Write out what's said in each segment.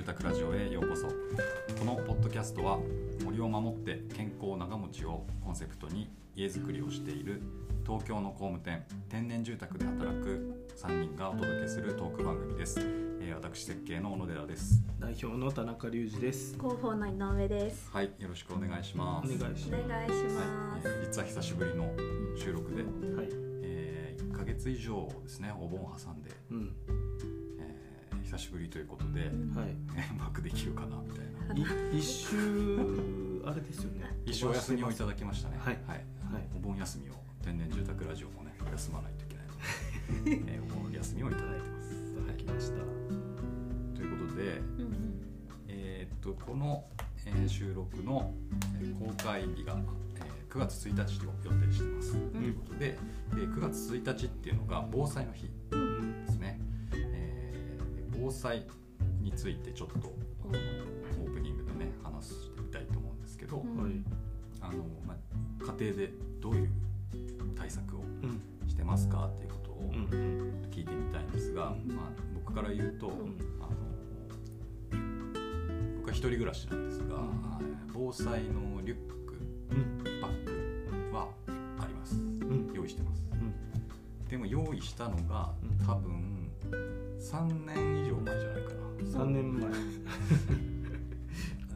住宅ラジオへようこそこのポッドキャストは森を守って健康長持ちをコンセプトに家づくりをしている東京の工務店天然住宅で働く3人がお届けするトーク番組です、えー、私設計の小野寺です代表の田中隆二です。広報の井上です。はいよろしくお願いしまおす願いしまお願いしはいます。えー実は久しぶりの収録で、す。はい。え1ヶ月以上ですねお盆挟んで、うん。えー久しぶりということで、うんはい。えーうまくできるかなみたいない一週あれですよね。一生お休みをいただきましたね。はいはい。はいお盆休みを天然住宅ラジオもね休まないといけないので、え ーお盆休みをいただいてます。いただきました。ということで、えーっとこの、えー収録の、えー公開日が、えー9月1日を予定してます。ということで、えー9月1日っていうのが防災の日うん。ですね。えー防災についてちょっとあのオープニングでね話してみたいと思うんですけど。あの、まあ、家庭でどういう対策をうん。してますかっていうことをうん。聞いてみたいんですが、うんまあ、僕から言うと、んあの僕は一人暮らしなんですが、うん防災のリュックうん。バッグはありますうん。用意してますうん。でも用意したのがうん多分3年以上前じゃないかな。三年前。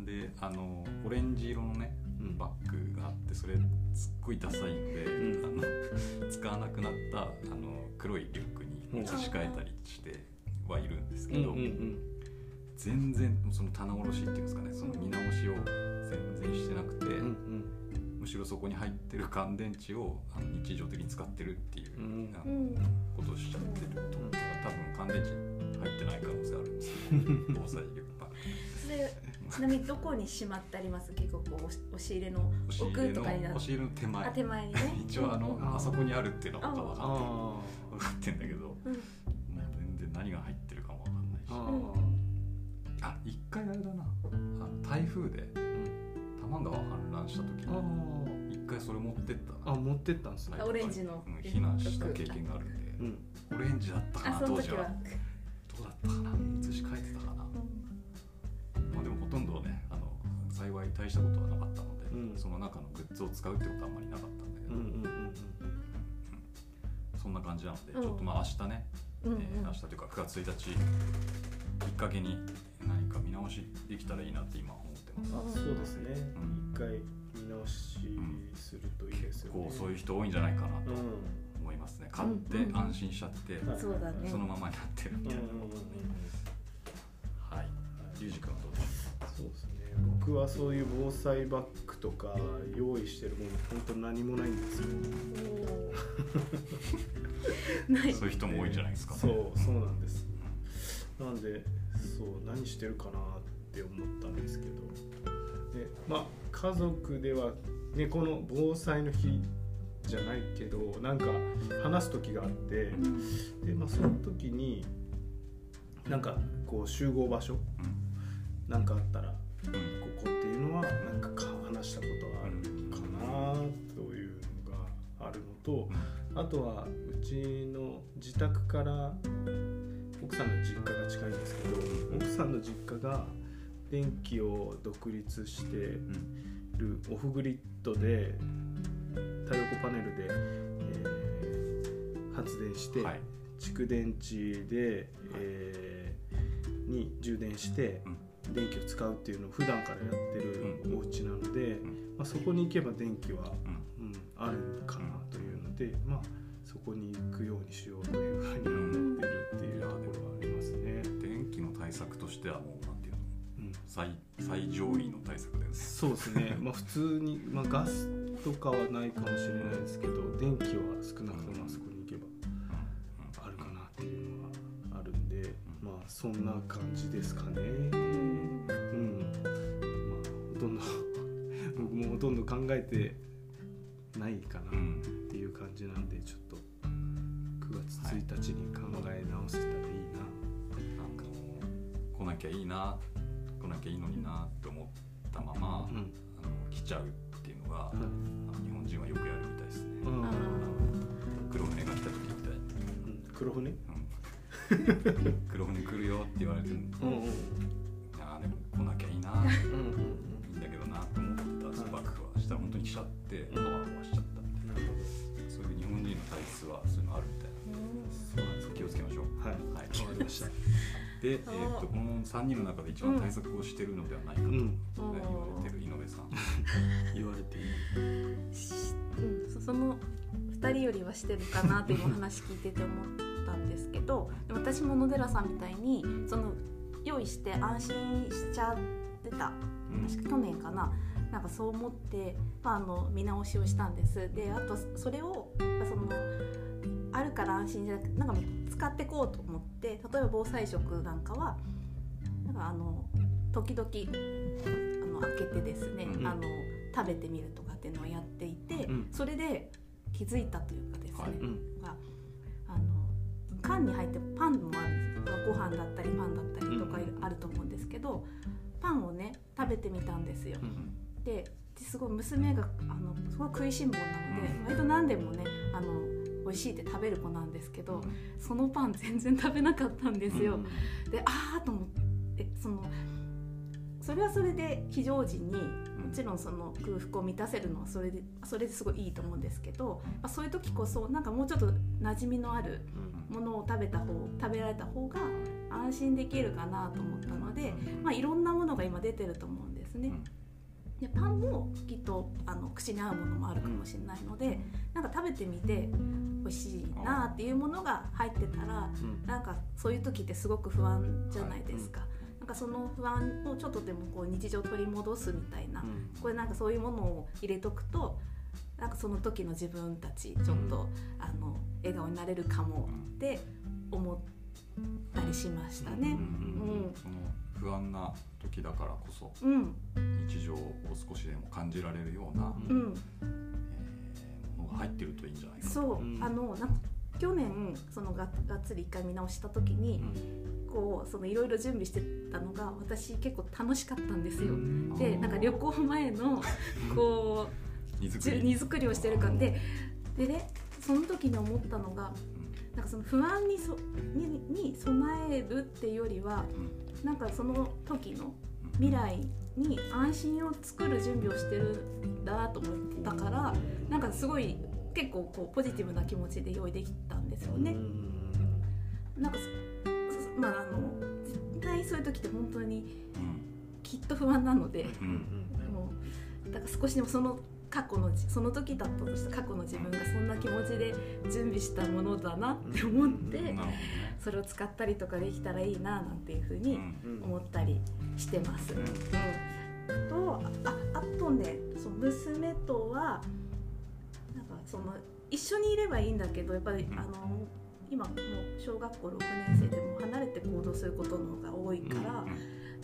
であのオレンジ色のねうん。バッグがあってそれすっごいダサいんで、うん。あの 使わなくなったあの黒いリュックに移し替えたりしてはいるんですけど、うんうん。全然その棚卸しっていうんですかねその見直しを全然してなくて、うん。うんむしろそこに入ってる乾電池をあの日常的に使ってるっていう、うんあのうんことをしちゃってると、うんだから多分乾電池入ってない可能性あるんですけど防災リュックバッグ。それちなみにどこにしまってあります？結構こう押し入れの奥とかにな押し入れの手前あ手前にね。一応あの、うんあそこにあるっていうのは分かってるあ分かってんだけどもううん全然何が入ってるかも分かんないしあ。一回あれだなあの台風であ。うん。多摩川氾濫した時あに一回それ持ってったあ。あ、持ってったんですね。オレンジのうん避難した経験があるんで、うん。オレンジだったかあな当時は。どうだったかな写し替えてたかな、まあ、でもほとんどねあの幸い大したことはなかったので、うんその中のグッズを使うってことはあんまりなかったんだけど、うんうんうんそんな感じなので、うんちょっとまあ明日ね、うんうんえー明日というか9月1日きっかけに何か見直しできたらいいなって今思あそうですね。うん一回見直しするといいですよね。こうそういう人多いんじゃないかなとうん。思いますね。買ってうん。安心しちゃって、はい。そうだね。そのままになってるみたいな。ことをね、はい。リュウジ君はどうでしそうですね。僕はそういう防災バッグとか用意してるもの本当何もないんですよ。そういう人も多いんじゃないですか？ねそうそうなんです。なんでそう何してるかなってって思ったんですけど。でまあ家族ではねこの防災の日じゃないけどなんか話す時があってで、まあ、その時になんかこう集合場所なんかあったらここっていうのはなんかか話したことあるかなというのがあるのとあとはうちの自宅から奥さんの実家が近いんですけど奥さんの実家が電気を独立してうんるオフグリッドで太陽光パネルで、えー発電して、はい。蓄電池で、えーに充電して電気を使うっていうのを普段からやってるお家なので、ん。まあ、そこに行けば電気は、うん。うん、あるかなというので、まあ、そこに行くようにしようというふうに思ってるっていうところはありますね。電気の対策としてはもう最最上位の対策だよね。そうですね、まあ、普通に、まあ、ガスとかはないかもしれないですけど電気は少なくともあそこに行けばあるかなっていうのはあるんでまあそんな感じですかね。うん。まあほとんど 僕もほとんど考えてないかなうんっていう感じなんでちょっと9月1日に考え直せたらいいな、なんか来なきゃいいな来なきゃいいのになって思ったまま、うん。あの来ちゃうっていうのが、はいあの日本人はよくやるみたいですね、うん。あ黒船が来た時みたい。に、うん。黒船？うん。黒船来るよって言われてうんうん。あなうんうんいいんだけどなと思ってたその幕府はしたら本当に来ちゃってうん。パワー壊しちゃったみたいなそういう日本人の体質はそういうのあるみたいほどそうなんで気をつけましょう。はい。はい。わかりましたで、えー、とこの3人の中で一番対策をしてるのではないかと、ねうん言われてる井上さん。言われているうん、そ その2人よりはしてるかなっていうお話聞いてて思ったんですけど私も野寺さんみたいにその用意して安心しちゃってた。うん。確か去年かな。なんかそう思って、まあ、あの見直しをしたんです。であとそれをそのあるから安心じゃなくてなんか使ってこうと思って例えば防災食なんかはなんかあの時々あの開けてですね、うん。あの食べてみるとかっていうのをやっていて、うん。それで気づいたというかですね、はい。うん。があの缶に入ってパンもあるご飯だったりパンだったりとかうんあると思うんですけど、パンをね食べてみたんですよ。うん。でですごい娘があのすごい食いしん坊なので、うん。割と何でもねあの美味しいって食べる子なんですけど、そのパン全然食べなかったんですよ。でああと思ってそのそれはそれで非常時にもちろんその空腹を満たせるのはそれでそれですごいいいと思うんですけど、まあ、そういう時こそなんかもうちょっと馴染みのあるものを食べた方食べられた方が安心できるかなと思ったので、まあ、いろんなものが今出てると思うんですね。でパンもきっとあの口に合うものもあるかもしれないので、なんか食べてみて美味しいなっていうものが入ってたらうん。なんかそういう時ってすごく不安じゃないですか。なんかその不安をちょっとでもこう日常取り戻すみたいな、うん。これなんかそういうものを入れとくとなんかその時の自分たちちょっと、あの笑顔になれるかもって思ったりしましたね。うん。その不安な時だからこそうん、日常を少しでも感じられるような、うん。うん、えーものが入ってるといいんじゃないかとそう、うん。あのなんか去年そのががっつり一回見直した時に、こうそのいろいろ準備してたのが私結構楽しかったんですよ。うん。でなんか旅行前のこ荷う造り。じゅ荷造りをしてる感で。でねその時に思ったのがなんかその不安にそにに備えるっていうよりはなんかその時の未来に安心を作る準備をしてるんだと思ったからなんかすごい結構こうポジティブな気持ちで用意できたんですよね。なんかそまああの絶対そういう時って本当にきっと不安なのでもうだから少しでもその過去のじその時だったとした過去の自分がそんな気持ちで準備したものだなって思ってなるほどね。それを使ったりとかできたらいいななんていうふうにうん。思ったりしてます。うん、とああとねその娘とはなんかその一緒にいればいいんだけどやっぱり、うん。あの今もう小学校6年生でも離れて行動することの方が多いから、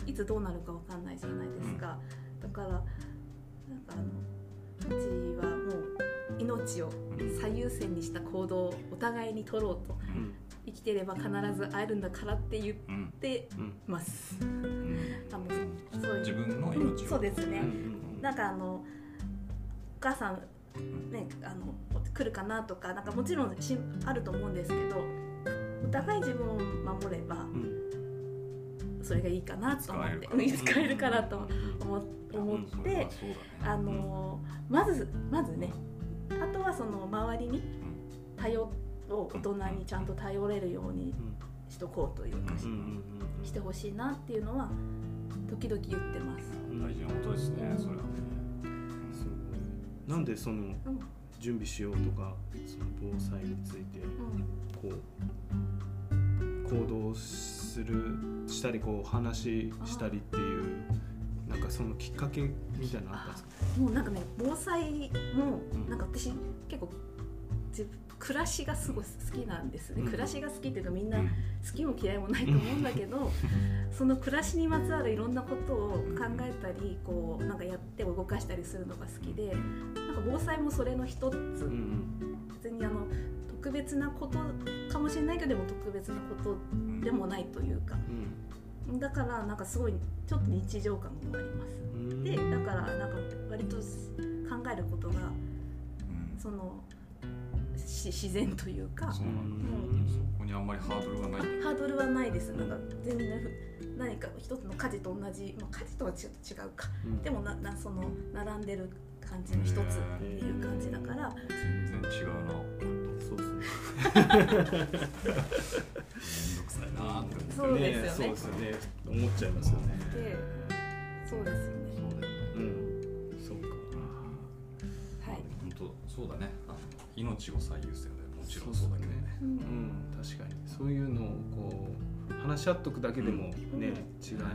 いつどうなるかわかんないじゃないですか。だからなんかあのうちはもう命を最優先にした行動をお互いに取ろうと生きてれば必ず会えるんだからって言っうん。てうん。ます。うん。あのそういう。自そうですね、うんなんかあのお母さんねあの来るかなとかなんかもちろんしあると思うんですけどお互い自分を守ればそれがいいかなと思ってうん使えるかなと思ってあのまずまずねあとはその周りに頼を大人にちゃんと頼れるようにしとこうというかししてほしいなっていうのは時々言ってます。うん。大事なことですねそれはね。なんでそのうん。準備しようとかその防災についてうん。こう行動するしたりこう話したりっていうなんかそのきっかけみたいなのあったんですか？もうなんかね防災もうん。なんか私結構自分暮らしがすごい好きなんですね、うん。暮らしが好きっていうかみんなうん。好きも嫌いもないと思うんだけど その暮らしにまつわるいろんなことを考えたりこうなんかやって動かしたりするのが好きでなんか防災もそれの一つ。うん。別にあの特別なことかもしれないけどでも特別なことうんでもないというか。だからなんかすごいちょっと日常感もあります。うん。でだからなんか割と考えることがうん。そのし自然というか。そうなんだ、うん。そこにあんまりハードルがないハードルはないです。なんか全然ふ何か一つの家事と同じ、まあ、家事とはちょっと違うか。うん。でもななその並んでる感じの一つっていう感じだから。全然違うなそうですね。めんどくさいなって思ってそうですよね。そうですよね。思っちゃいますよね。でそうですよねそうだよね。うんそうかはい、本当そうだね。命を最優先だよもちろんそうだけどね。ううん。ん確かに。そういうのをこう話し合っとくだけでもね、うん。違い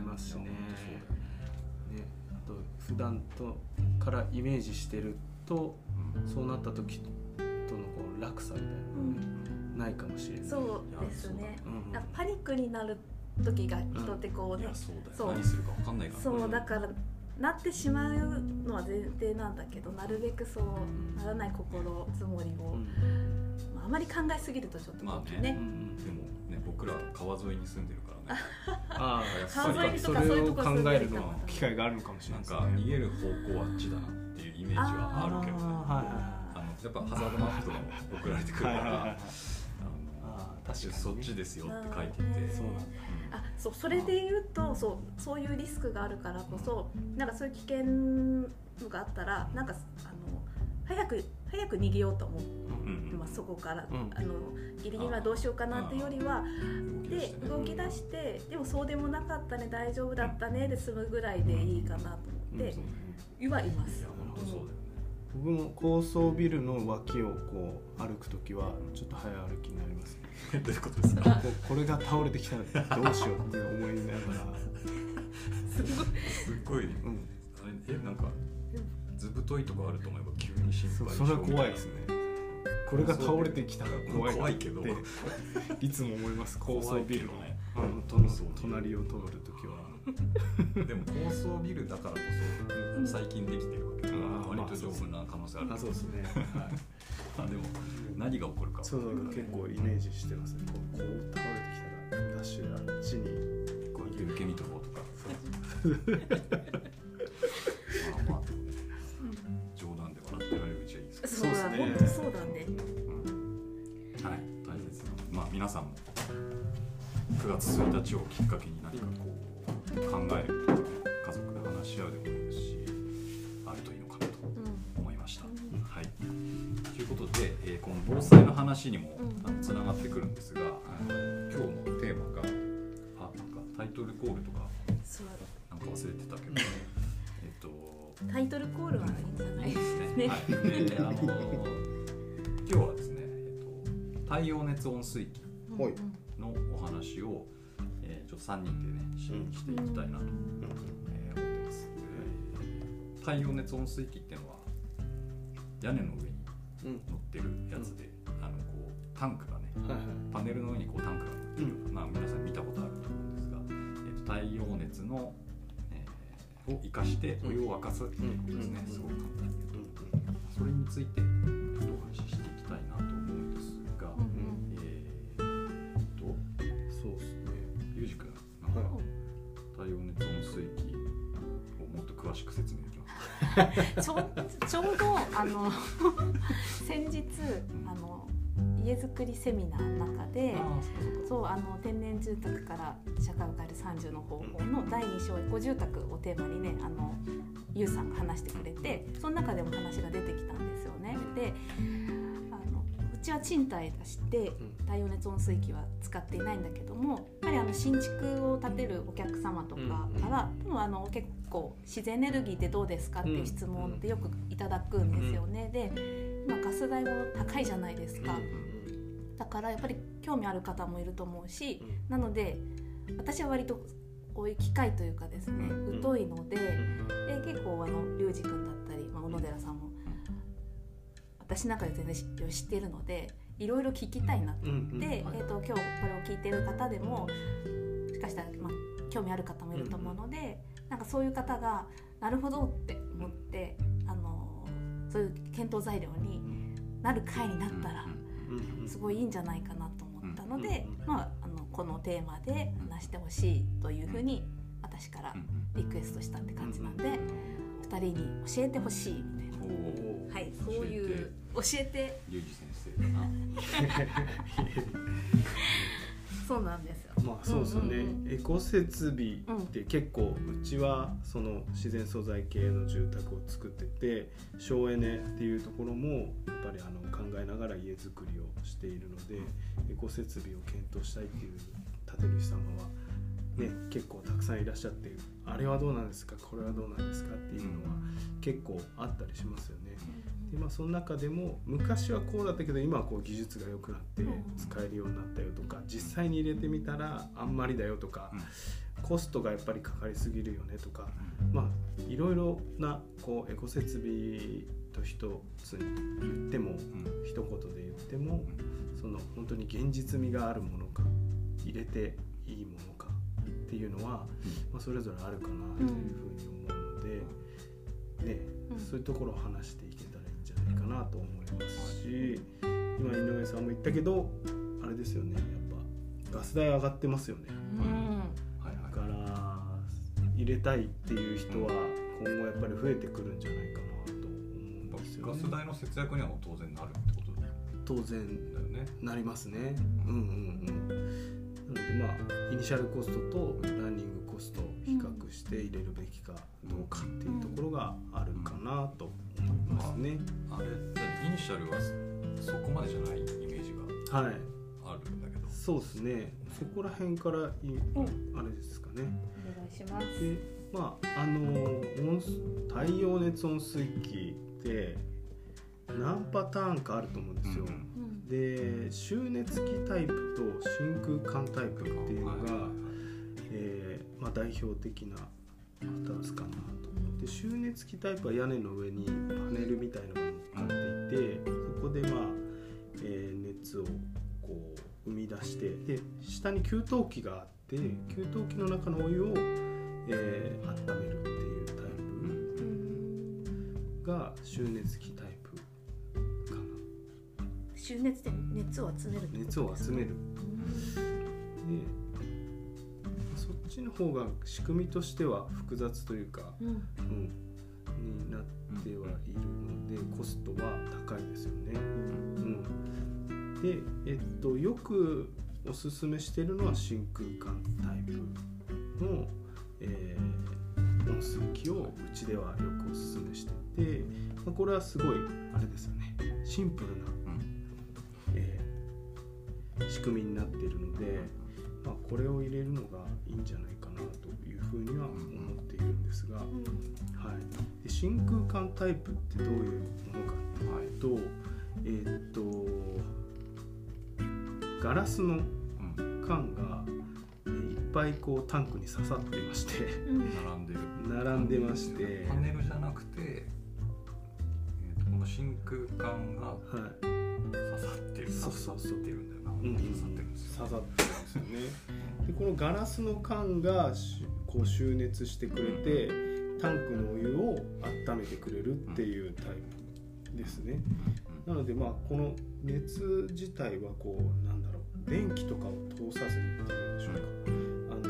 ますしね。ね。あと普段とからイメージしてるとそうなった時とのこう落差みたいなのがね、ないかもしれない。そうですね。うんなんかパニックになる時が人ってこうねいやそう何するか分かんないから。そうだからなってしまうのは前提なんだけどなるべくそうならない心づもりを、あ、あまり考えすぎるとちょっとまあね。でもね僕ら川沿いに住んでるからねあやっ川沿いにそとかそうれをいうとこ考えるのは機会があるのかもしれななんいですね。か逃げる方向はあっちだなっていうイメージはあるけど。ねあのやっぱハザードマップとかも送られてくるから確かにね。そっちですよって書いててうんそうなんだ。あそうそれで言うとそうそういうリスクがあるからこそなんかそういう危険のがあったらなんかあの早く早く逃げようと思ってうんますそこから、うんあのギリギリはどうしようかなっていうよりはで動き出ししてでもそうでもなかったね大丈夫だったねで済むぐらいでいいかなと思っていはいます。僕も高層ビルの脇をこう歩くときはちょっと早歩きになりますね。どういうことですか？こう これが倒れてきたらどうしようって思いながら、すごい。すっごい。ねうん、あれえなんか図太いとかあると思えば急に心配そそれは怖いですね。これが倒れてきたら怖いな怖いけど。っていつも思います。高層ビルの隣を通るときは。でも高層ビルだからこそ最近できてるわけだからうん割と丈夫な可能性ある。あそうですね、はい、あでも何が起こるかそうそう結構イメージしてますね。こうこう倒れてきたらダッシュであっちに。こう受け身とこうとか 9月1日をきっかけに何かこう考えるとかね家族で話し合うでもいいですしあるといいのかなとうん思いました。うん。はい、ということで、えーこの防災の話にもつながってくるんですが、あの今日のテーマがあなんかタイトルコールとかなんか忘れてたけど えっとタイトルコールはいいんじゃないですね。ね。はい、であの今日はですね、えっと、太陽熱温水器。はい。のお話を、えーちょっと3人でねししていきたいなと、えー思ってます、えー太陽熱温水器っていうのは屋根の上にうん。乗ってるやつで、あのこうタンクがねはいはい。パネルの上にこうタンクが乗ってる、まあ、皆さん見たことあると思うんですが、えーと太陽熱の、えーを生かしてお湯を沸かすっていうことですね、うん。すごく簡単に言うと。うん。それについて ちょうちょうどあの 先日あの家づくりセミナーの中でそうあの天然住宅から社会を変える30の方法の第2章エコ住宅をテーマにねあのゆうさんが話してくれてその中でも話が出てきたんですよね。でちは賃貸出して太陽熱温水器は使っていないんだけどもやっぱりあの新築を建てるお客様とかから、でもあの結構自然エネルギーってどうですかっていう質問ってよくいただくんですよね。で今ガス代も高いじゃないですか。だからやっぱり興味ある方もいると思うし、なので私は割とこういう機械というかですね、うん疎いのでで結構あの龍二君だったり、まあ、小野寺さんも私なんかで全然知知っているのでいろいろ聞きたいなと思って、えー、と今日これを聞いている方でももしかしたら、まあ、興味ある方もいると思うので、なんかそういう方がなるほどって思って、あのそういう検討材料になる回になったら。すごいいいんじゃないかなと思ったので、うんまあ、あのこのテーマで話してほしいというふうに私からリクエストしたって感じなんで、2人に教えてほしいみたいな、はい、そういう教えて。リュウジ先生だな。そうなんですよ。まあそうですよね、うんうんうん。エコ設備って結構うちはその自然素材系の住宅を作ってて省エネっていうところもやっぱりあの考えながら家づくりをしているのでエコ設備を検討したいっていう建主様はね結構たくさんいらっしゃってあれはどうなんですかこれはどうなんですかっていうのは結構あったりしますよね。でまあその中でも昔はこうだったけど今はこう技術が良くなって使えるようになったよとか実際に入れてみたらあんまりだよとかうん。コストがやっぱりかかりすぎるよねとかまあいろいろなこうエコ設備と一つに言ってもうん。一言で言ってもその本当に現実味があるものか入れていいものかっていうのは、まあ、それぞれあるかなというふうに思うので、ねうんそういうところを話していけたらいいんじゃないかなと思いますし今井上さんも言ったけどあれですよねやっぱガス代上がってますよね。うんだから入れたいっていう人は今後やっぱり増えてくるんじゃないかなと思うんですよね。ガス代の節約には当然なるってことだよ当然ねなりますね。うんうんうん。なのでまあイニシャルコストとランニングコストを比較して入れるべきかどうかっていうところがあるかなと思いますね。あれイニシャルはそこまでじゃないイメージがはい。あるんだけどそうですね。そこら辺からいうんあれですかね。お願いしますでまああの太陽熱温水器って何パターンかあると思うんですよ。うんうんで集熱器タイプと真空管タイプっていうのが、えーまあ、代表的な2つかなとで集熱器タイプは屋根の上にパネルみたいなのが乗っかっていてそこでまあ、えー熱をこう生み出してで下に給湯器があって給湯器の中のお湯を、えー温めるっていうタイうん。プが集熱器タイプ集熱で熱を集めるってこと熱を集める。うん。でそっちの方が仕組みとしては複雑というか、うん。うん、になってはいるのでコストは高いですよね。うん、で、えっと、よくおすすめしてるのは真空管タイプの、えー温水器をうちではよくおすすめしてて、まあ、これはすごいあれですよね。シンプルな、えー仕組みになっているので。まあ、これを入れるのがいいんじゃないかなというふうには思っているんですが、はい、で真空管タイプってどういうものかっていうと,、えーっとガラスのうん缶がえーいっぱいこうタンクに刺さっていましてうん並んでる。並んでまして。パネルじゃなくて、えーとこの真空管がはい。刺さってるそうそうそう。刺さってるんだ刺さってるんですよ刺さってるんですよね。でこのガラスの缶がしこう収熱してくれてタンクのお湯を温めてくれるっていうタイプですね。なのでまあこの熱自体はこうなんだろう電気とかを通さずにっていうんでしょうかあの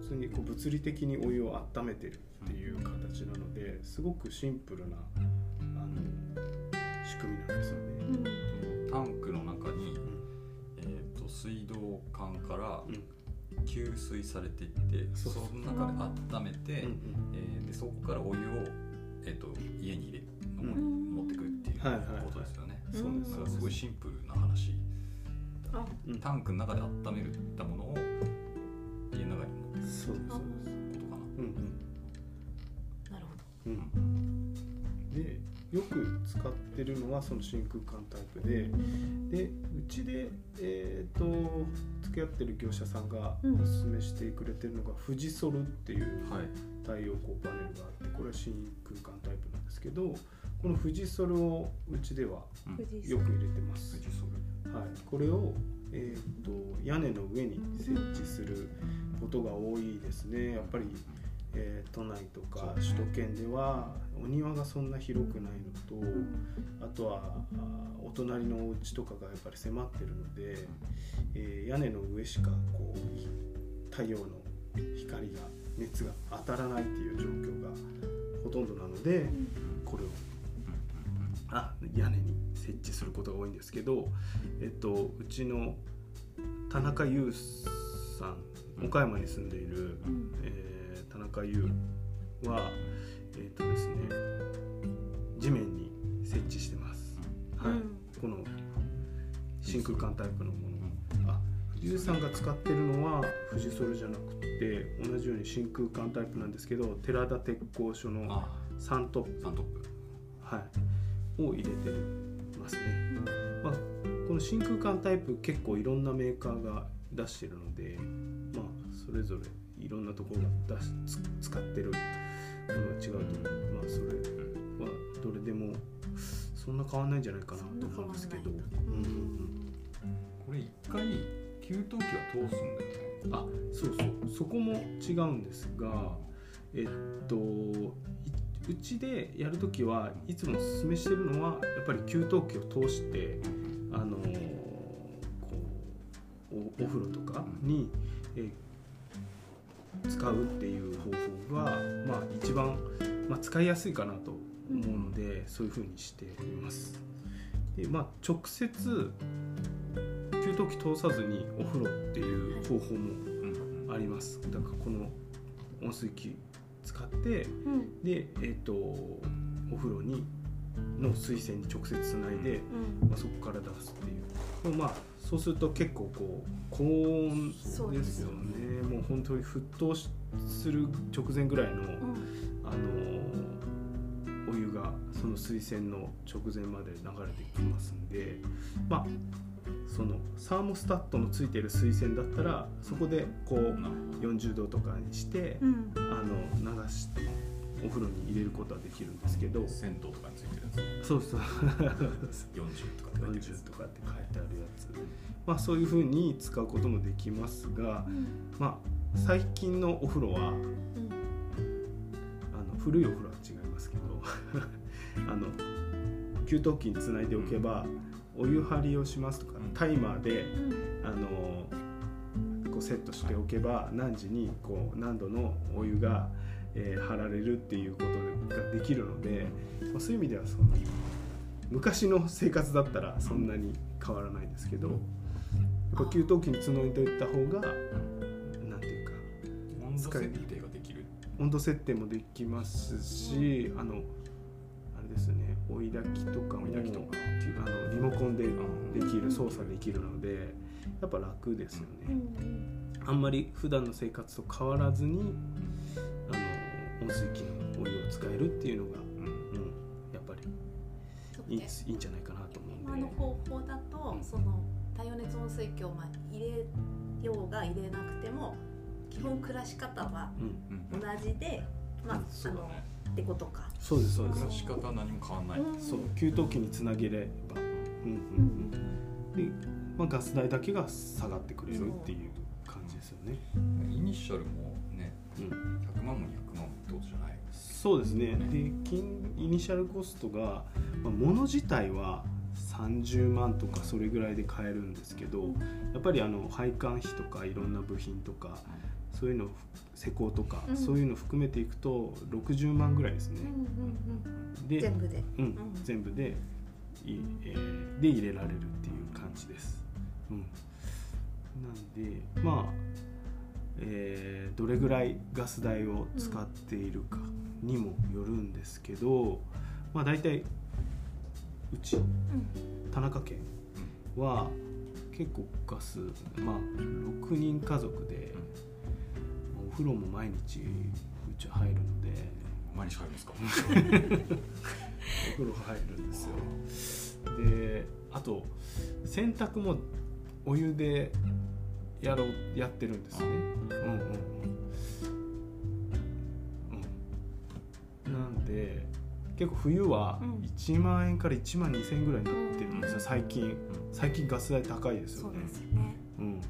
普通にこう物理的にお湯を温めてるっていう形なのですごくシンプルなあの仕組みなんですよね。うんタンクの中に、えー、と水道管からうん。給水されていって、そうその中で温めて、うんうん。えーでそこからお湯を、えー、と家に入れうん。持ってくるっていうはいはいはい。ことですよね。うん。そうです。だからす。ごいシンプルな話。タンクの中で温めるったものを家の中に持ってくるそうですそう。ことかな。うんうん。なるほど。うん、でよく使ってるのはその真空管タイプででうちで、えー、と付き合ってる業者さんがうん。おすすめしてくれてるのがフジソルっていうはい。太陽光パネルがあってこれは真空管タイプなんですけどこのフジソルをうちではよく入れてます。はい、これを、えー、と屋根の上に設置することが多いですね。やっぱりえー都内とか首都圏ではお庭がそんな広くないのとあとはお隣のお家とかがやっぱり迫ってるので、えー屋根の上しかこう太陽の光が熱が当たらないっていう状況がほとんどなのでこれをあ屋根に設設置することが多いんですけど、えっと、うちの田中優さん。岡山に住んでいる、うん。えー田中優はえっとですね地面に設置してます、はい。うん。この真空管タイプのもの。あ藤井さんが使ってるのは富士ソルじゃなくて同じように真空管タイプなんですけど寺田鉄工所のあサントップ、サントップ。はい、を入れてますね、まあ、この真空管タイプ結構いろんなメーカーが出してるのでまあそれぞれいろんなところが出しつ使ってるものが違うと思う。まあそれはどれでもそんな変わんないんじゃないかなと思うんですけど。うんこれ一回給湯器は通すんだよね。あそうそう。そこも違うんですがえっというちでやるときはいつもおすすめしてるのはやっぱり給湯器を通してあのーこうおお風呂とかに、えー使うっていう方法が、まあ、一番、まあ、使いやすいかなと思うので、そういうふうにしています。でまあ、直接給湯器通さずにお風呂っていう方法もうんあります。だからこの温水器使ってうん。で、えー、とお風呂にの水栓に直接つないで、うん。まあ、そこから出すっていう。まあそうすると結構こう高温でですすよよね。もう本当に沸騰しする直前ぐらいの、うん。あのーお湯がその水栓の直前まで流れてきますんでまあそのサーモスタットのついてる水栓だったらそこでこうなる40度とかにしてうん。あの流してお風呂に入れることはできるんですけど。銭湯とかについてるやつ。そうそう。40とかって書いてるやつ。40とかって書いてあるやつ。まあそういうふうに使うこともできますがうん。まあ最近のお風呂はうん。あの古いお風呂は違いますけど あの給湯器につないでおけばお湯張りをしますとかタイマーであのこうセットしておけば何時にこう何度のお湯が、えー張られるっていうことができるので、まあ、そういう意味ではその昔の生活だったらそんなに変わらないですけどやっぱ給湯器につないでおいた方がなんていうか温度設定ができる。温度設定もできますし、あのあれですね追い炊きとかも追い炊きとか。あのリモコンでできうん。る操作できるのでやっぱ楽ですよね、ん。あんまり普段の生活と変わらずに温水器のお湯を使えるっていうのが、うんうん、やっぱりいいいいんじゃないかなと思今のうんで。方法だと、その太陽熱温水器をまあ入れようが入れなくても基本暮らし方はうん、うん。同じで、まあ、あのそうだね。ってことか。そうですそうで暮すらし方は何も変わんない。うん。そう給湯器につなげれば、うんうんうん、で、まあ、ガス代だけが下がってくれるっていう感じですよね。イニシャルもねうん、100万も200万もってことじゃない？そうですね。で、金イニシャルコストが、まあ、物自体は30万とかそれぐらいで買えるんですけど、やっぱりあの配管費とかいろんな部品とかそういうの施工とか、うんそういうの含めていくと60万ぐらいですね。うんうんうんで、全部で。うんん全部でい、えーで入れられるっていう感じです。うん、なんでまあ、えーどれぐらいガス代を使っているかにもよるんですけど、まあ大体うちうん田中家は結構ガスまあ6人家族でお風呂も毎日うちは入るので。毎日入るんですか？お風呂入るんですよであと洗濯もお湯でやろうやってるんですね。うんうんうん。うん。なんで結構冬はうん。1万円から1万2000円ぐらいになってるんですよ最近。最近ガス代高いですよね。そうね。うん、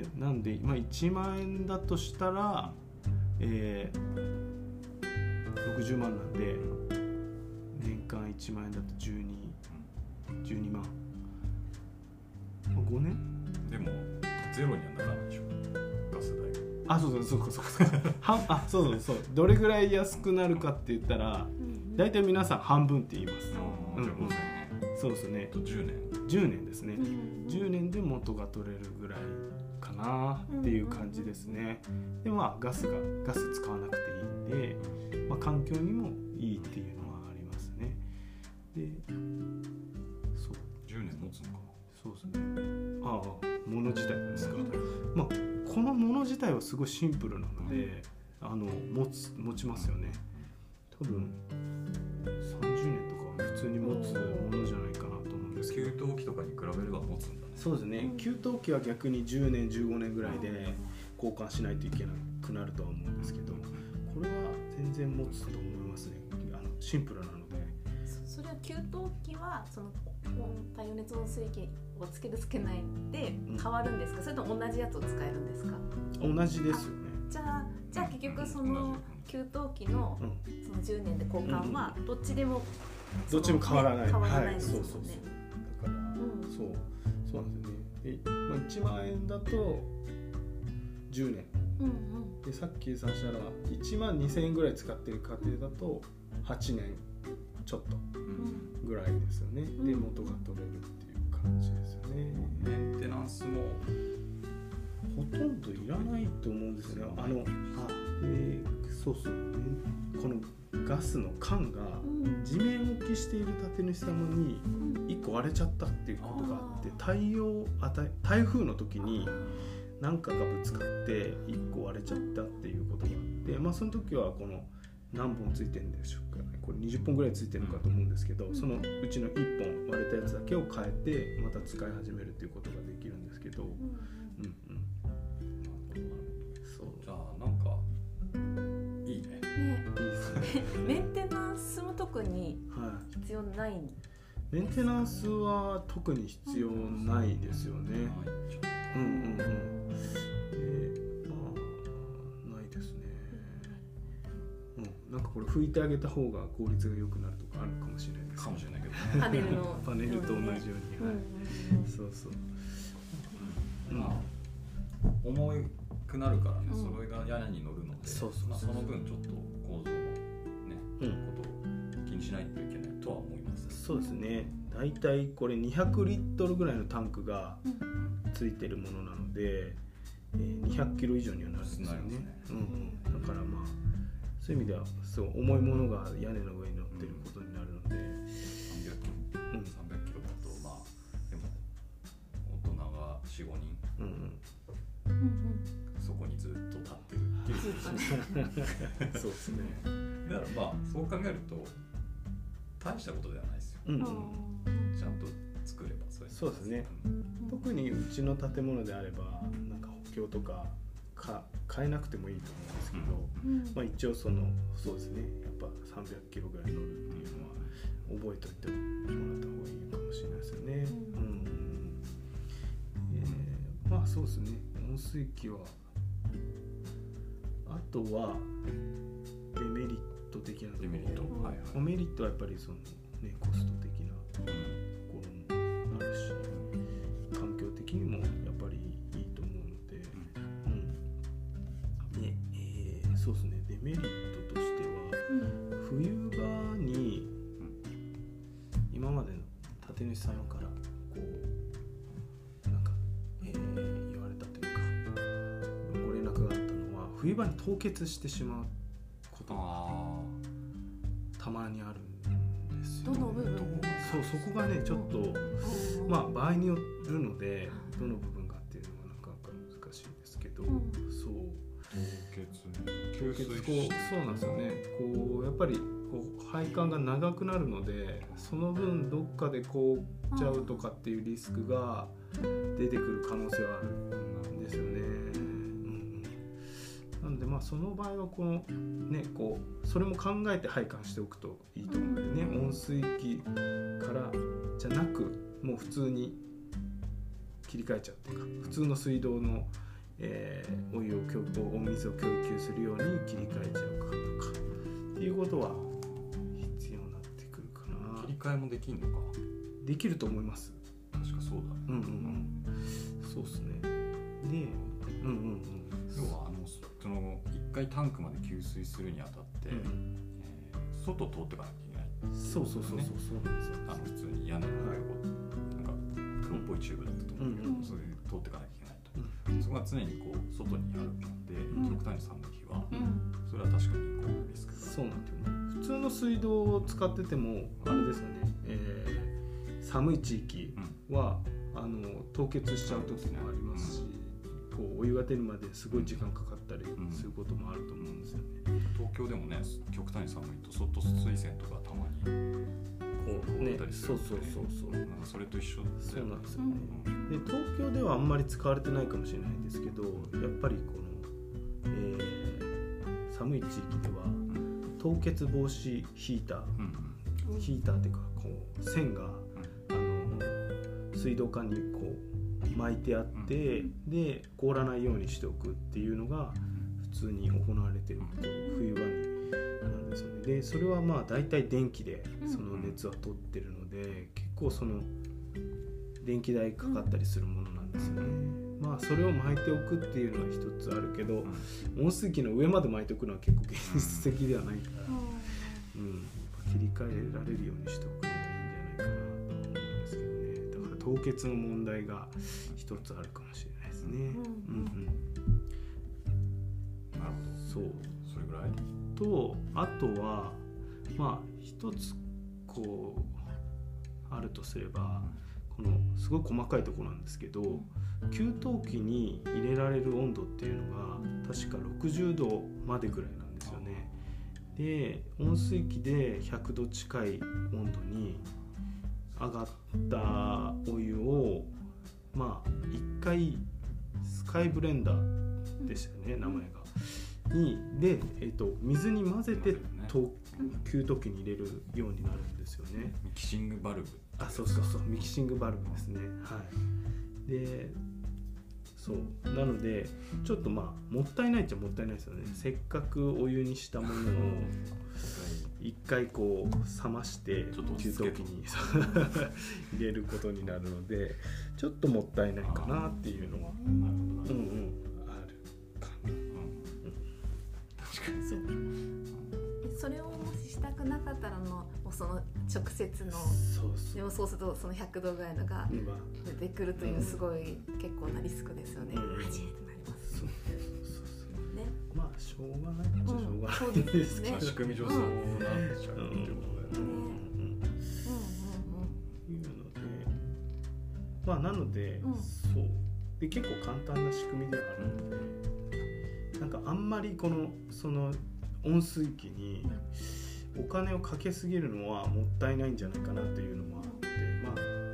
でなんで、まあ、1万円だとしたら、えー60万なんで年間1万円だと12 12万、まあ、5年？でもゼロにはならないでしょ。ガス代あそうそうそうかそうかそう あそうそうそう。どれぐらい安くなるかって言ったらうん大体皆さん半分って言います。あうん。ーじゃあ5000円そそうですね。と10年。10年ですね、うん。10年で元が取れるぐらいかなっていう感じですね。でまあガスがガス使わなくていいんで、まあ、環境にもいいっていうのはありますね。でそう。10年持つのかそうですね。ああ物自体ですか。なまあこのもの自体はすごいシンプルなので、あの持つ持ちますよね。多分30年とかは普通に持つものじゃないかなと思うんですけど。給湯器とかに比べれば持つんだね。そうですね。うん。給湯器は逆に10年15年ぐらいで交換しないといけなくなるとは思うんですけどこれは全然持つと思いますね。あのシンプルなのでそそれは給湯器はその温太陽熱温水器をつけるつけないでうん。変わるんですか、それとも同じやつを使えるんですか？同じですよね。じゃあじゃあ結局そ同の給湯器のうん。その10年で交換はどっちでもどっちも変わらない。変わらないはいですもんね、そうそうそうだからうん。そう。そうなんですよね。で、まあ、1万円だと10年。うんうん。でさっき計算したら1万2000円ぐらい使ってる家庭だと8年ちょっとうん。ぐらいですよね、でうん。元が取れるっていう感じですよね、メンテナンスもほとんどいらないと思うんですよ。ね。あの、あ、えーそうそう、ね、このガスの缶がうん。地面置きしている建主様にうん。1個割れちゃったっていうことがあってあ太陽あた台風の時に何かがぶつかって1個割れちゃったっていうことがあってまあその時はこの何本ついてるんでしょうか。ねこれ20本ぐらいついてるのかと思うんですけど、うん。そのうちの1本割れたやつだけを変えてまた使い始めるっていうことができるんですけど、うんうん。うん、そう。じゃあなんかいいね。ねいいですね。メンテナンスも特には必要ない？んい。メンテナンスは特に必要ないですよね。うんうんうん。なんかこれ拭いてあげた方が効率が良くなるとかあるかもしれないです、とかもしれないけどパネルの。パネルと同じように、うん。はい。うんそうそう。うんまあ重くなるからね、うん。それが屋根に乗るのでそうそうそう。まあ、その分ちょっと構造のね、うん。ことを気にしないといけないとは思います。そうですね。だいたいこれ200リットルぐらいのタンクがうんついてるものなので、えー200キロ以上にはなるんですよね。ね。うんうん、だからまあそういう意味ではそう重いものが屋根の上に乗ってることになるので、300, うん300キロだとまあでも大人が45人。うんうん、うんうん。そこにずっと立ってるっていう。そうですね。だからまあそう考えると大したことではないですよ。うん。うん、ちゃんと作ればそれそうですね。うん。特にうちの建物であればなんか補強とかか変えなくてもいいと思うんですけど、うん。まあ、一応そのそうですね。やっぱ300キロぐらい乗るっていうのは覚えておいてもらった方がいいかもしれないですよね。ううん。んえーまあそうですね。温水器はあとはデメリット的なところ。デメリット。うんはいはい。まあメリットはやっぱりその、ね、コスト的なそうですね。デメリットとしてはうん冬場に今までの建主様からこうなんか、えー言われたというかご連絡があったのは冬場に凍結してしまうことがあたまにあるんですよ、どの部分そうそこがねちょっと、うん。まあ場合によるのでどの部分結こうそうなんですよね。こうやっぱりこう配管が長くなるのでその分どっかで凍っちゃうとかっていうリスクが出てくる可能性はあるんですよね。うんうん。なのでまあその場合はこのねこうそれも考えて配管しておくといいと思うんでね。温水器からじゃなくもう普通に切り替えちゃうっていうか普通の水道の、えーお湯を供お水を供給するように切り替えちゃうかとかっていうことは必要になってくるかな。切り替えもできんのか？できると思います。確かそうだ。ねうんうんうん。そうっすね。でうんうん要はあのその一回タンクまで給水するにあたって、うん。えー外通っていかなきゃいけない。そうそうそうそうそうなんですよ。あの普通に屋根の上を太いチューブだったと思うけど、うんうんそれで通っていかなきゃいけない。と、そこが常にこう外にあるので、ん。極端に寒い日は、うん。それは確かにこうリスクが。そうなんですよね。普通の水道を使っててもあれですよね、えー寒い地域はあの凍結しちゃう時もありますし、こうお湯が出るまですごい時間かかったりんすることもあると思うんですよね。東京でもね極端に寒いとそっと水栓とかたまにこうね凍ったりするんでそうそうそうそう。なんかそれと一緒だそうなんですよね。で東京ではあんまり使われてないかもしれないんですけどやっぱりこの、えー寒い地域では凍結防止ヒーターうんうん。ヒーターっていうかこう線が、あの水道管にこう巻いてあって、で凍らないようにしておくっていうのが普通に行われてること冬場になんですよね。でそれはまあ大体電気でその熱は取ってるので、結構その電気代かかったりするものなんですよね、まあそれを巻いておくっていうのは一つあるけど、温水器の上まで巻いておくのは結構現実的ではないから、うん、やっぱ切り替えられるようにしておくのがいいんじゃないかなと思うんですけどね。だから凍結の問題が一つあるかもしれないですね。うん。うんうん、なるほど。そう。それぐらい？とあとはまあ一つこうあるとすればこのすごい細かいとこなんですけど給湯器に入れられる温度っていうのが確か60度までぐらいなんですよね。で温水器で100度近い温度に上がったお湯をまあ一回スカイブレンダーでしたよね名前が。にで、えっと水に混ぜてね。と給湯器に入れるようになるんですよね。ミキシングバルブ。あそうそうそうミキシングバルブですね。はい。でそう。なのでちょっとまあもったいないっちゃもったいないですよね。せっかくお湯にしたものを一回こう冷ましてちょっと落給湯器に 入れることになるのでちょっともったいないかなっていうのは。なるほどなうんうんかにそう。でそれをもししたくなかったらあのもうその直接のでもそう。するとその100度ぐらいのが今。出てくるというすごい結構なリスクですよね。うん。はじってなりまあしょうがないっちゃしょうがない。うん。ですね。仕組み上そうなっちゃうってことだよね。まあなので、うん。そう。で結構簡単な仕組みではあるのでなんかあんまりこのその温水器にお金をかけすぎるのはもったいないんじゃないかなというのもあってまあ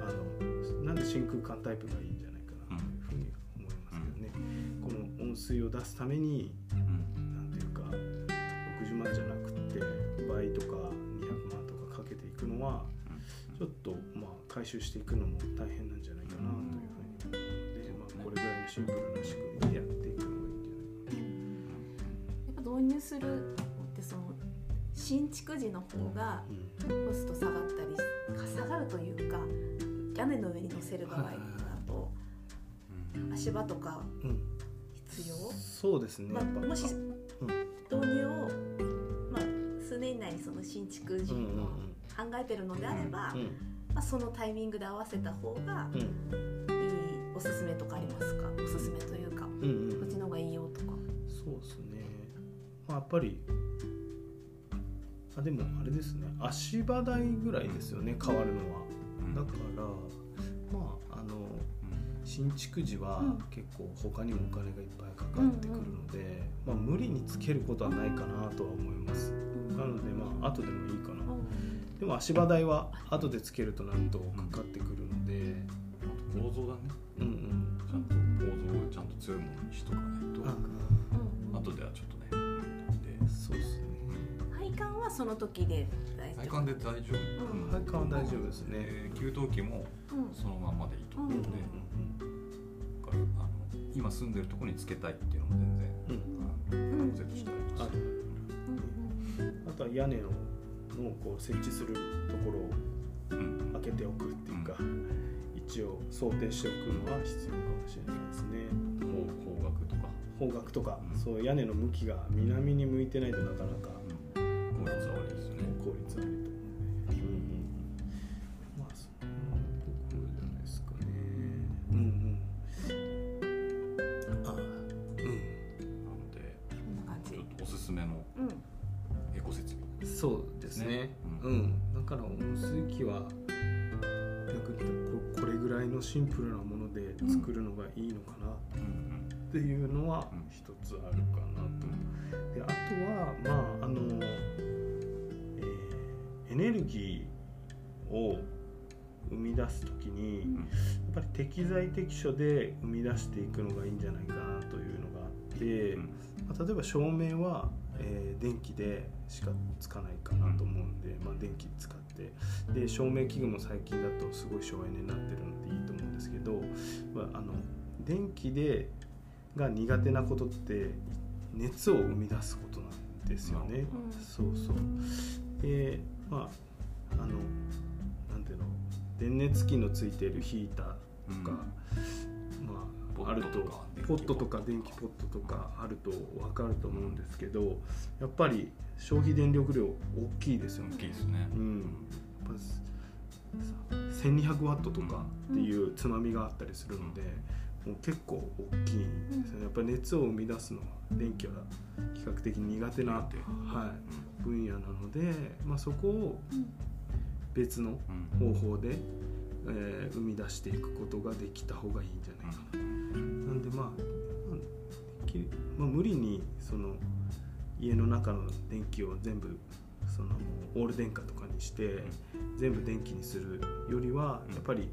あのなんで真空管タイプがいいんじゃないかなというふうに思いますけどね、この温水を出すためにうんなんていうか60万じゃなくって倍とか200万とかかけていくのはちょっとまあ回収していくのも大変なんじゃないかなというふうに思うので、まあ、これぐらいのシンプルな仕組みでやって導入するってその新築時の方がな。コスト下がったり下がるというか屋根の上に乗せる場合だとうん足場とかうん、必要、そうですね。まあ、もしうん導入を、まあ、数年以内にその新築時うんうんの考えてるのであれば、うんまあ、そのタイミングで合わせた方がうんいいおすすめとかありますか？おすすめというかうんうんうんこっちの方がいいよとか。そうですね。まあやっぱりあでもあれですね。足場代ぐらいですよね。変わるのは。うん。だからまああの新築時はうん。結構他にもお金がいっぱいかかってくるので、まあ、無理につけることはないかなとは思います。なのでまあ後でもいいかな。でも足場代は後でつけるとなるとかかってくるので。あと構造だね。うんうん。ちゃんと構造をちゃんと強いものにしとかないと。あうん。後ではちょっとねそうですね。配管はその時で大丈夫。配管で大丈夫、うん配管は大丈夫。ですねで給湯器もうんそのままでいいと。思うので、うんあの今住んでるところにつけたいっていうのも全然うん。あしてあります。あとは屋根ののこう設置するところをうん。開けておくっていうか、一応想定しておくのは必要かもしれないですね。方方角とか、方角とか、うん。そう屋根の向きが南に向いてないとなかなか。効率一つあるかなと。であとはまああの、えーエネルギーを生み出す時に、やっぱり適材適所で生み出していくのがいいんじゃないかなというのがあって、まあ例えば照明は、えー電気でしかつかないかなと思うんで、まあ、電気使ってで照明器具も最近だとすごい省エネになってるのでいいと思うんですけど、まあ、あの電気でが苦手なことって熱を生み出すことなんですよね。うん。そうそう。でまああのなんていうの電熱器のついているヒーターとか、まああるとポット。とか電気ポットとかあると分かると思うんですけどやっぱり消費電力量大きいですよね。大。きいですね。うん、やっぱ1200ワットとかっていうつまみがあったりするので、もう結構大きいんですよね。やっぱり熱を生み出すのは電気は比較的苦手な、はい、分野なので、まあ、そこを別のうん。うん方法で、えー生み出していくことができた方がいいんじゃないかな。なんでまあ、まあ無理にその家の中の電気を全部そのオール電化とかにして全部電気にするよりはうん。やっぱり、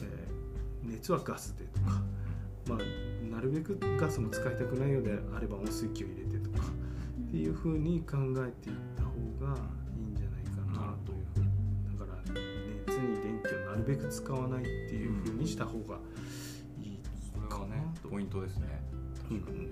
えー熱はガスでとか、まあ、なるべくガスも使いたくないようであれば温水器を入れてとかっていうふうに考えていった方がいいんじゃないかなという。ふうにだから熱に電気をなるべく使わないっていうふうにした方がいいそれはねポイントですね。うん確かにね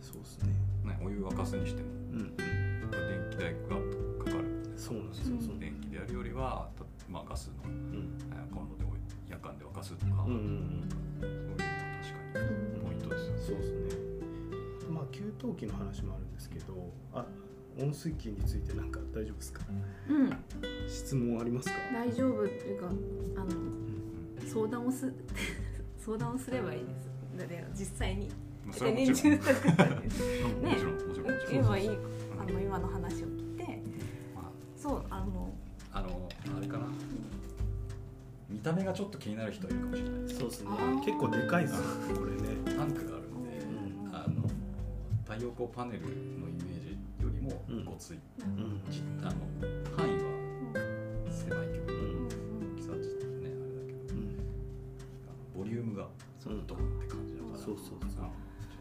そうですね。ねお湯沸かすにしても。うんうん。電気代がかかる。そうなんですよ電気でやるよりはたまあガスのうん。えーコンロで夜間で沸かすとか、うんうんそういうのも確かにポイントですよね。そうですね。まあ給湯器の話もあるんですけどあ温水器についてなんか大丈夫ですか？うん。質問ありますか？大丈夫っていうかあの相談をす 相談をすればいいです。だって実際に。今の話を聞いて。まそうあの。あ、あのあれかな見た目がちょっと気になる人はいるかもしれないです。そうですね。結構でかいですよこれね。タンクがあるんで、うん。あの太陽光パネルのイメージよりもうん。ごつい、うんちあの範囲は狭いけどうん大きさはちょっとねあれだけどうん。あのボリュームがう。んドンって感じだからそうそうそう。あちょっ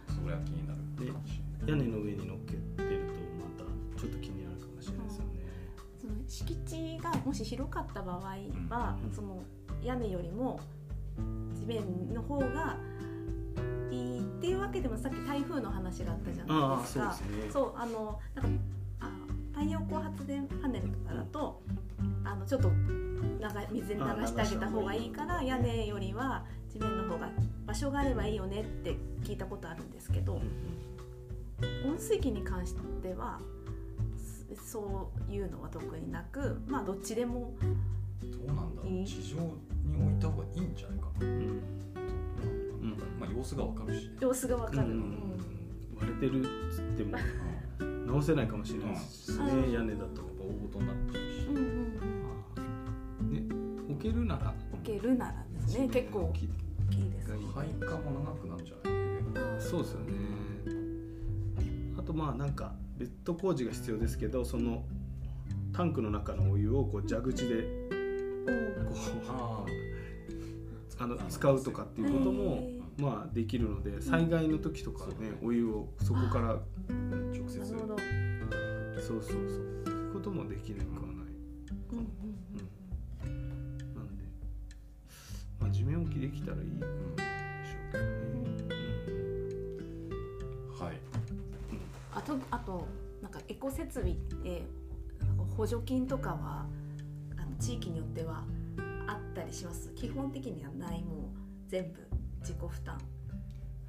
とそれは気になるかもしれない。屋根の上に乗っけてるとまたちょっと気になるかもしれないですよね。その敷地がもし広かった場合は、うん。その屋根よりも地面の方がいいっていうわけでもさっき台風の話があったじゃないですか。そうね。あのなんかあ太陽光発電パネルとかだと、あのちょっと流水に流してあげた方がいいから屋根よりは地面の方が場所があればいいよねって聞いたことあるんですけど、うん温水器に関してはそそういうのは特になくまあどっちでもどうなんだろいうい。地上に置いた方がいいんじゃないかな、うん。まあ様子がわかるし。ね様子がわかる、うん。うん。割れてるっつっても直せないかもしれないですしね。うん。屋根だとやっぱ大事になっちゃうし、うんうんね置けるなら。置けるならですね。結構大きいいです。がいい配下も長くなるんじゃないそうですよね。あとまあなんかベッド工事が必要ですけどそのタンクの中のお湯をこう蛇口でこあうあの使うとかっていうこともへまあできるので災害の時とかねお湯をそこからあ直接。なるほど、そうそうそう。っていうこともできなくはない。うんうんうん。なんでまあ地面置きできたらいいでしょうけどね。はい。あとあとなんかエコ設備ってなんか補助金とかは地域によってはあったりします。基本的にはないもう全部自己負担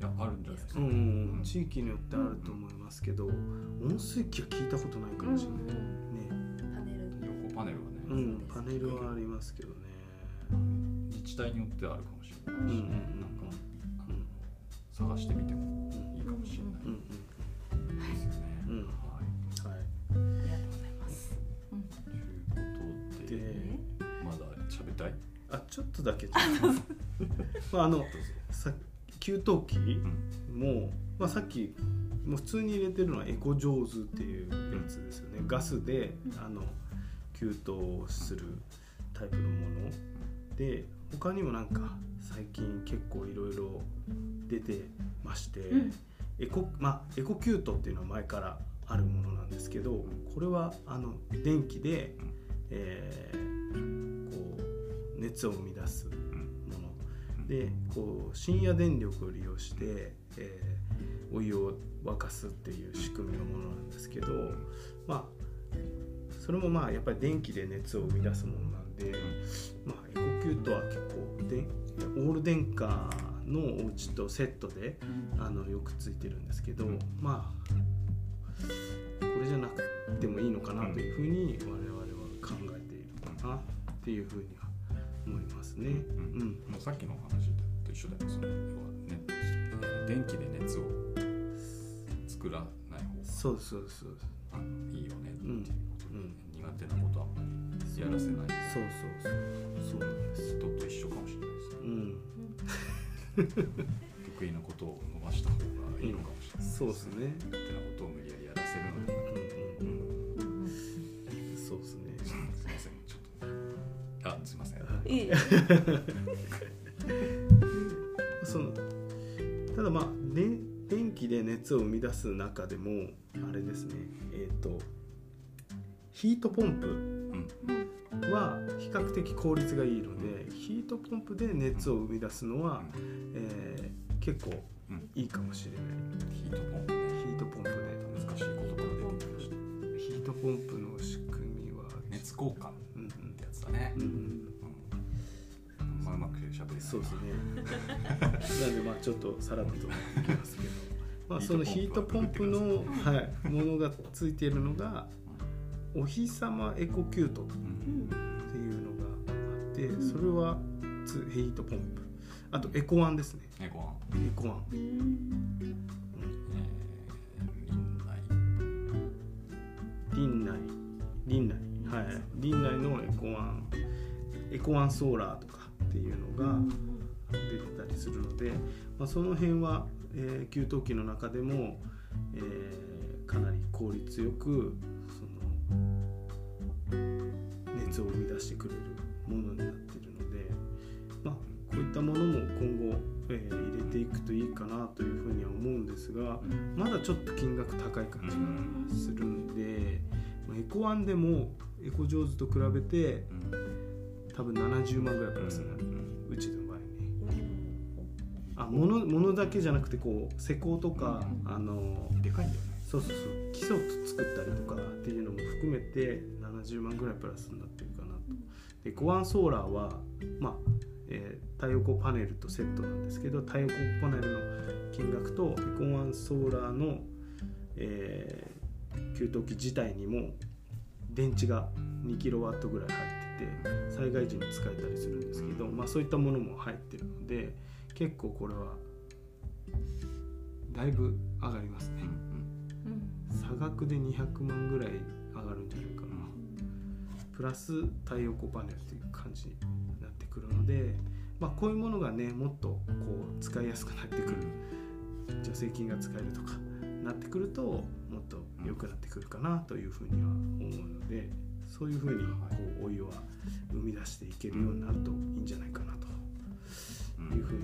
いやあるんじゃないですか、うんうんうん。地域によってあると思いますけど温水器は聞いたことないかもしれないね。パネル横パネルはね、うんパネルはありますけどね。自治体によってはあるかもしれないし、うんうんうん。なんかあの探してみてもいいかもしれない。うんですよね、うんうん。はいはいありがとうご喋りたい？あちょっとだけ まああのさ給湯器も、まあ、さっきもう普通に入れてるのはエコジョーズっていうやつですよね、ガスであの給湯をするタイプのもの。で他にもなんか最近結構いろいろ出てまして、うん。エコまあエコキュートっていうのは前からあるものなんですけどこれはあの電気で、えー熱を生み出すもの。でこう深夜電力を利用して、えーお湯を沸かすっていう仕組みのものなんですけどまあそれもまあやっぱり電気で熱を生み出すものなんで、まあ、エコキュートは結構でオール電化のお家とセットであのよくついてるんですけど、うん。まあこれじゃなくてもいいのかなというふうに我々は考えているかなっていうふうには思いますね。うん、もうさっきの話と一緒だよその要はね、えー電気で熱を作らない方がそうそうそう。あのいいよねっていうことで、うん苦手なことはあんまりやらせないそうそうそうそうなんです。人と一緒かもしれないですねうん、得意なことを伸ばした方がいいのかもしれない、そうですね。苦手なことを無理やりやらせるのではなくいい。そのただまあで電気で熱を生み出す中でもあれですね。えっ、とヒートポンプうん。は比較的効率がいいのでヒートポンプで熱を生み出すのは、えー結構うん。いいかもしれない。ヒートポンプ。ねヒートポンプで難しい言葉が出てきました。ヒートポンプの仕組みは熱交換まあうまく喋れない。そうですね。なんでまあちょっとさらっといきますけど。まあそのヒートポンプの、はい、ものがついているのがお日様エコキュートっうんていうのがあってそれはつヒートポンプ。あとエコワンですね。ねご飯エコワン、うん。えー、林内林内林内はい。林内のエコワン。エコワンソーラーとかっていうのが出てたりするので、まあ、その辺は、えー給湯器の中でも、えーかなり効率よくその熱を生み出してくれるものになっているので、まあ、こういったものも今後、えー入れていくといいかなというふうには思うんですがまだちょっと金額高い感じがするんで、まあエコワンでもエコジョーズと比べてうん多分70万ぐらいプラスになる、うんうちの場合ね。あ物物だけじゃなくてこう施工とか、あのでかいんだよね。そうそうそう。基礎作ったりとかっていうのも含めて70万ぐらいプラスになってるかなと。でコアンソーラーはまあ、えー太陽光パネルとセットなんですけど太陽光パネルの金額とエコワンソーラーの、えー給湯器自体にも電池が 2kW ぐらい入ってて災害時に使えたりするんですけど、まあ、そういったものも入ってるので結構これはだいぶ上がりますね。差額で200万ぐらい上がるんじゃないかな。プラス太陽光パネルっていう感じになってくるので、まあ、こういうものがねもっとこう使いやすくなってくる。助成金が使えるとかなってくるともっと良くなってくるかなというふうには思うのでそういうふうにこうお湯は生み出していけるようになるといいんじゃないかなと。うんいうふうに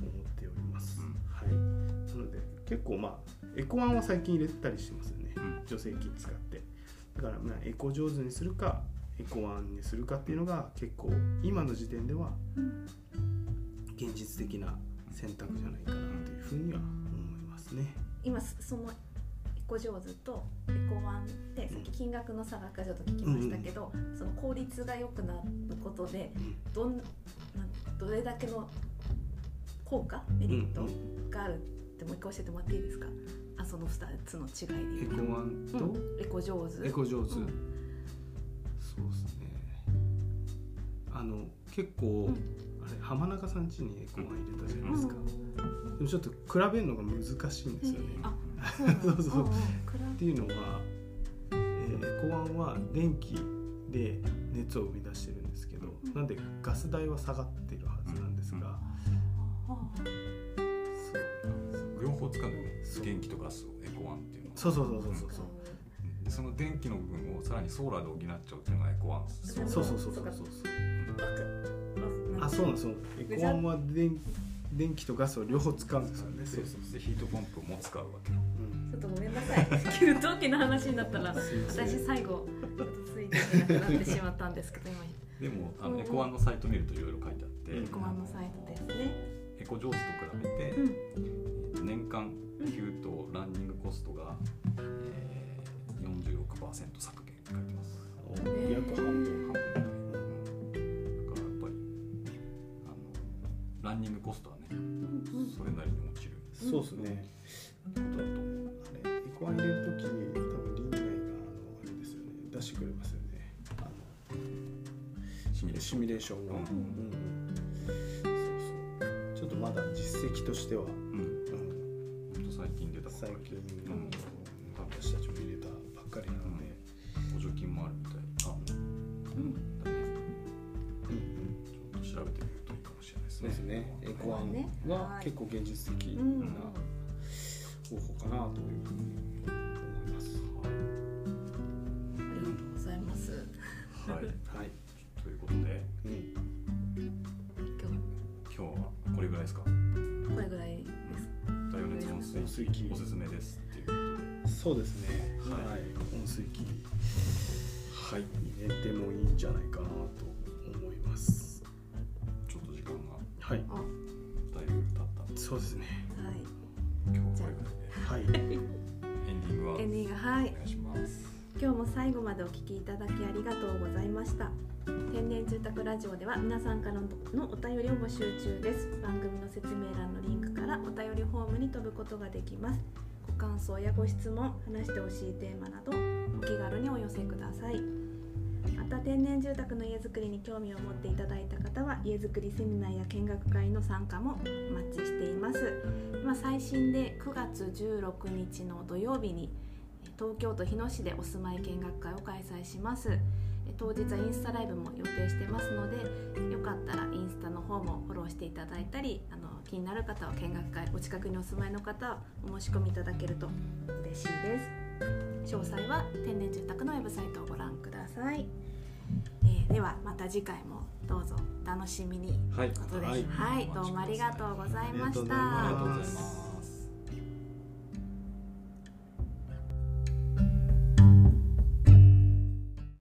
思っております。うん。はい、なので結構まあエコワンは最近入れてたりしてますよね、うん。助成金使って。だからまあエコ上手にするかエコワンにするかっていうのが結構今の時点では現実的な選択じゃないかなというふうには思いますね。今そのエコジョーズとエコワンでさっき金額の差額がちょっと聞きましたけど、その効率が良くなることでうん。どんなんどれだけの効果メリットがあるってもう一回教えてもらっていいですか？あその2つの違いでエコワンと？うん。エコジョーズエコ上手、うん。そうですね。あの結構、うんあれ浜中さん家にエコワン入れたじゃないですか、うん。でもちょっと比べるのが難しいんですよね。あ そうそうそうっていうのは、えーエコワンは電気で熱を生み出してるんですけど、うん。なんでガス代は下がってるはずなんですが、両方使うんだよね。そう電気とガスをエコワンっていうのそうそうそうそうそう。そうでその電気の部分をさらにソーラーで補っちゃうっていうのがエコワンそうそうそうそうそう。そううん。あそうなんです。よエコワンは電電気とガスを両方使うんですよね。でそうそう。そう。でヒートポンプも使うわけ。うん。ちょっとごめんなさい。給湯器の話になったら私最後ちょっとついていけなくなってしまったんですけど今。でもあのエコワンのサイト見るといろいろ書いてあって、うんコマンのサイトですね。エコジョーズと比べて、うん。えーと年間給湯ランニングコストが、えー、46%削減って書いてます。お約半分。半分ランニングコストはねうん。それなりに落ちる。そうですね。ことだと思う。あれエコワン入れるときに多分リンナイがあのあれですよね。出してくれますよね。あのシミュレーション。シミュレーションを、うん。うん。そうそう。ちょっとまだ実績としては、うん。うん、最近出たばっか最り近、うんうん、私たちも入れたばっかりなので、補助金もあるみたいですね。そうですね。エコワンねははい。結構現実的うなん方法かなというふうに思います、ありがとうございます。はい。はい、ということで。うん、今今日はこれぐらいですか？日これぐらいです。太陽熱温水温水器。おすすめですっていうことで。そうですね。ははいい、温水器。はい。入れてもいいんじゃないかなと思いますそうですね。はい。今日はこれぐらいで。はい。エンディングは。エンディングはい。お願いします。今日も最後までお聞きいただきありがとうございました。天然住宅ラジオでは皆さんからのお便りを募集中です。番組の説明欄のリンクからお便りフォームに飛ぶことができます。ご感想やご質問話してほしいテーマなどお気軽にお寄せください。また天然住宅の家づくりに興味を持っていただいた方は家づくりセミナーや見学会の参加もお待ちしています。今最新で9月16日の土曜日に東京都日野市でお住まい見学会を開催します。当日はインスタライブも予定してますのでよかったらインスタの方もフォローしていただいたりあの気になる方は見学会お近くにお住まいの方はお申し込みいただけると嬉しいです。詳細は天然住宅のウェブサイトをご覧ください、えーではまた次回もどうぞお楽しみに。はい。ということで、はい。はい、どうもありがとうございました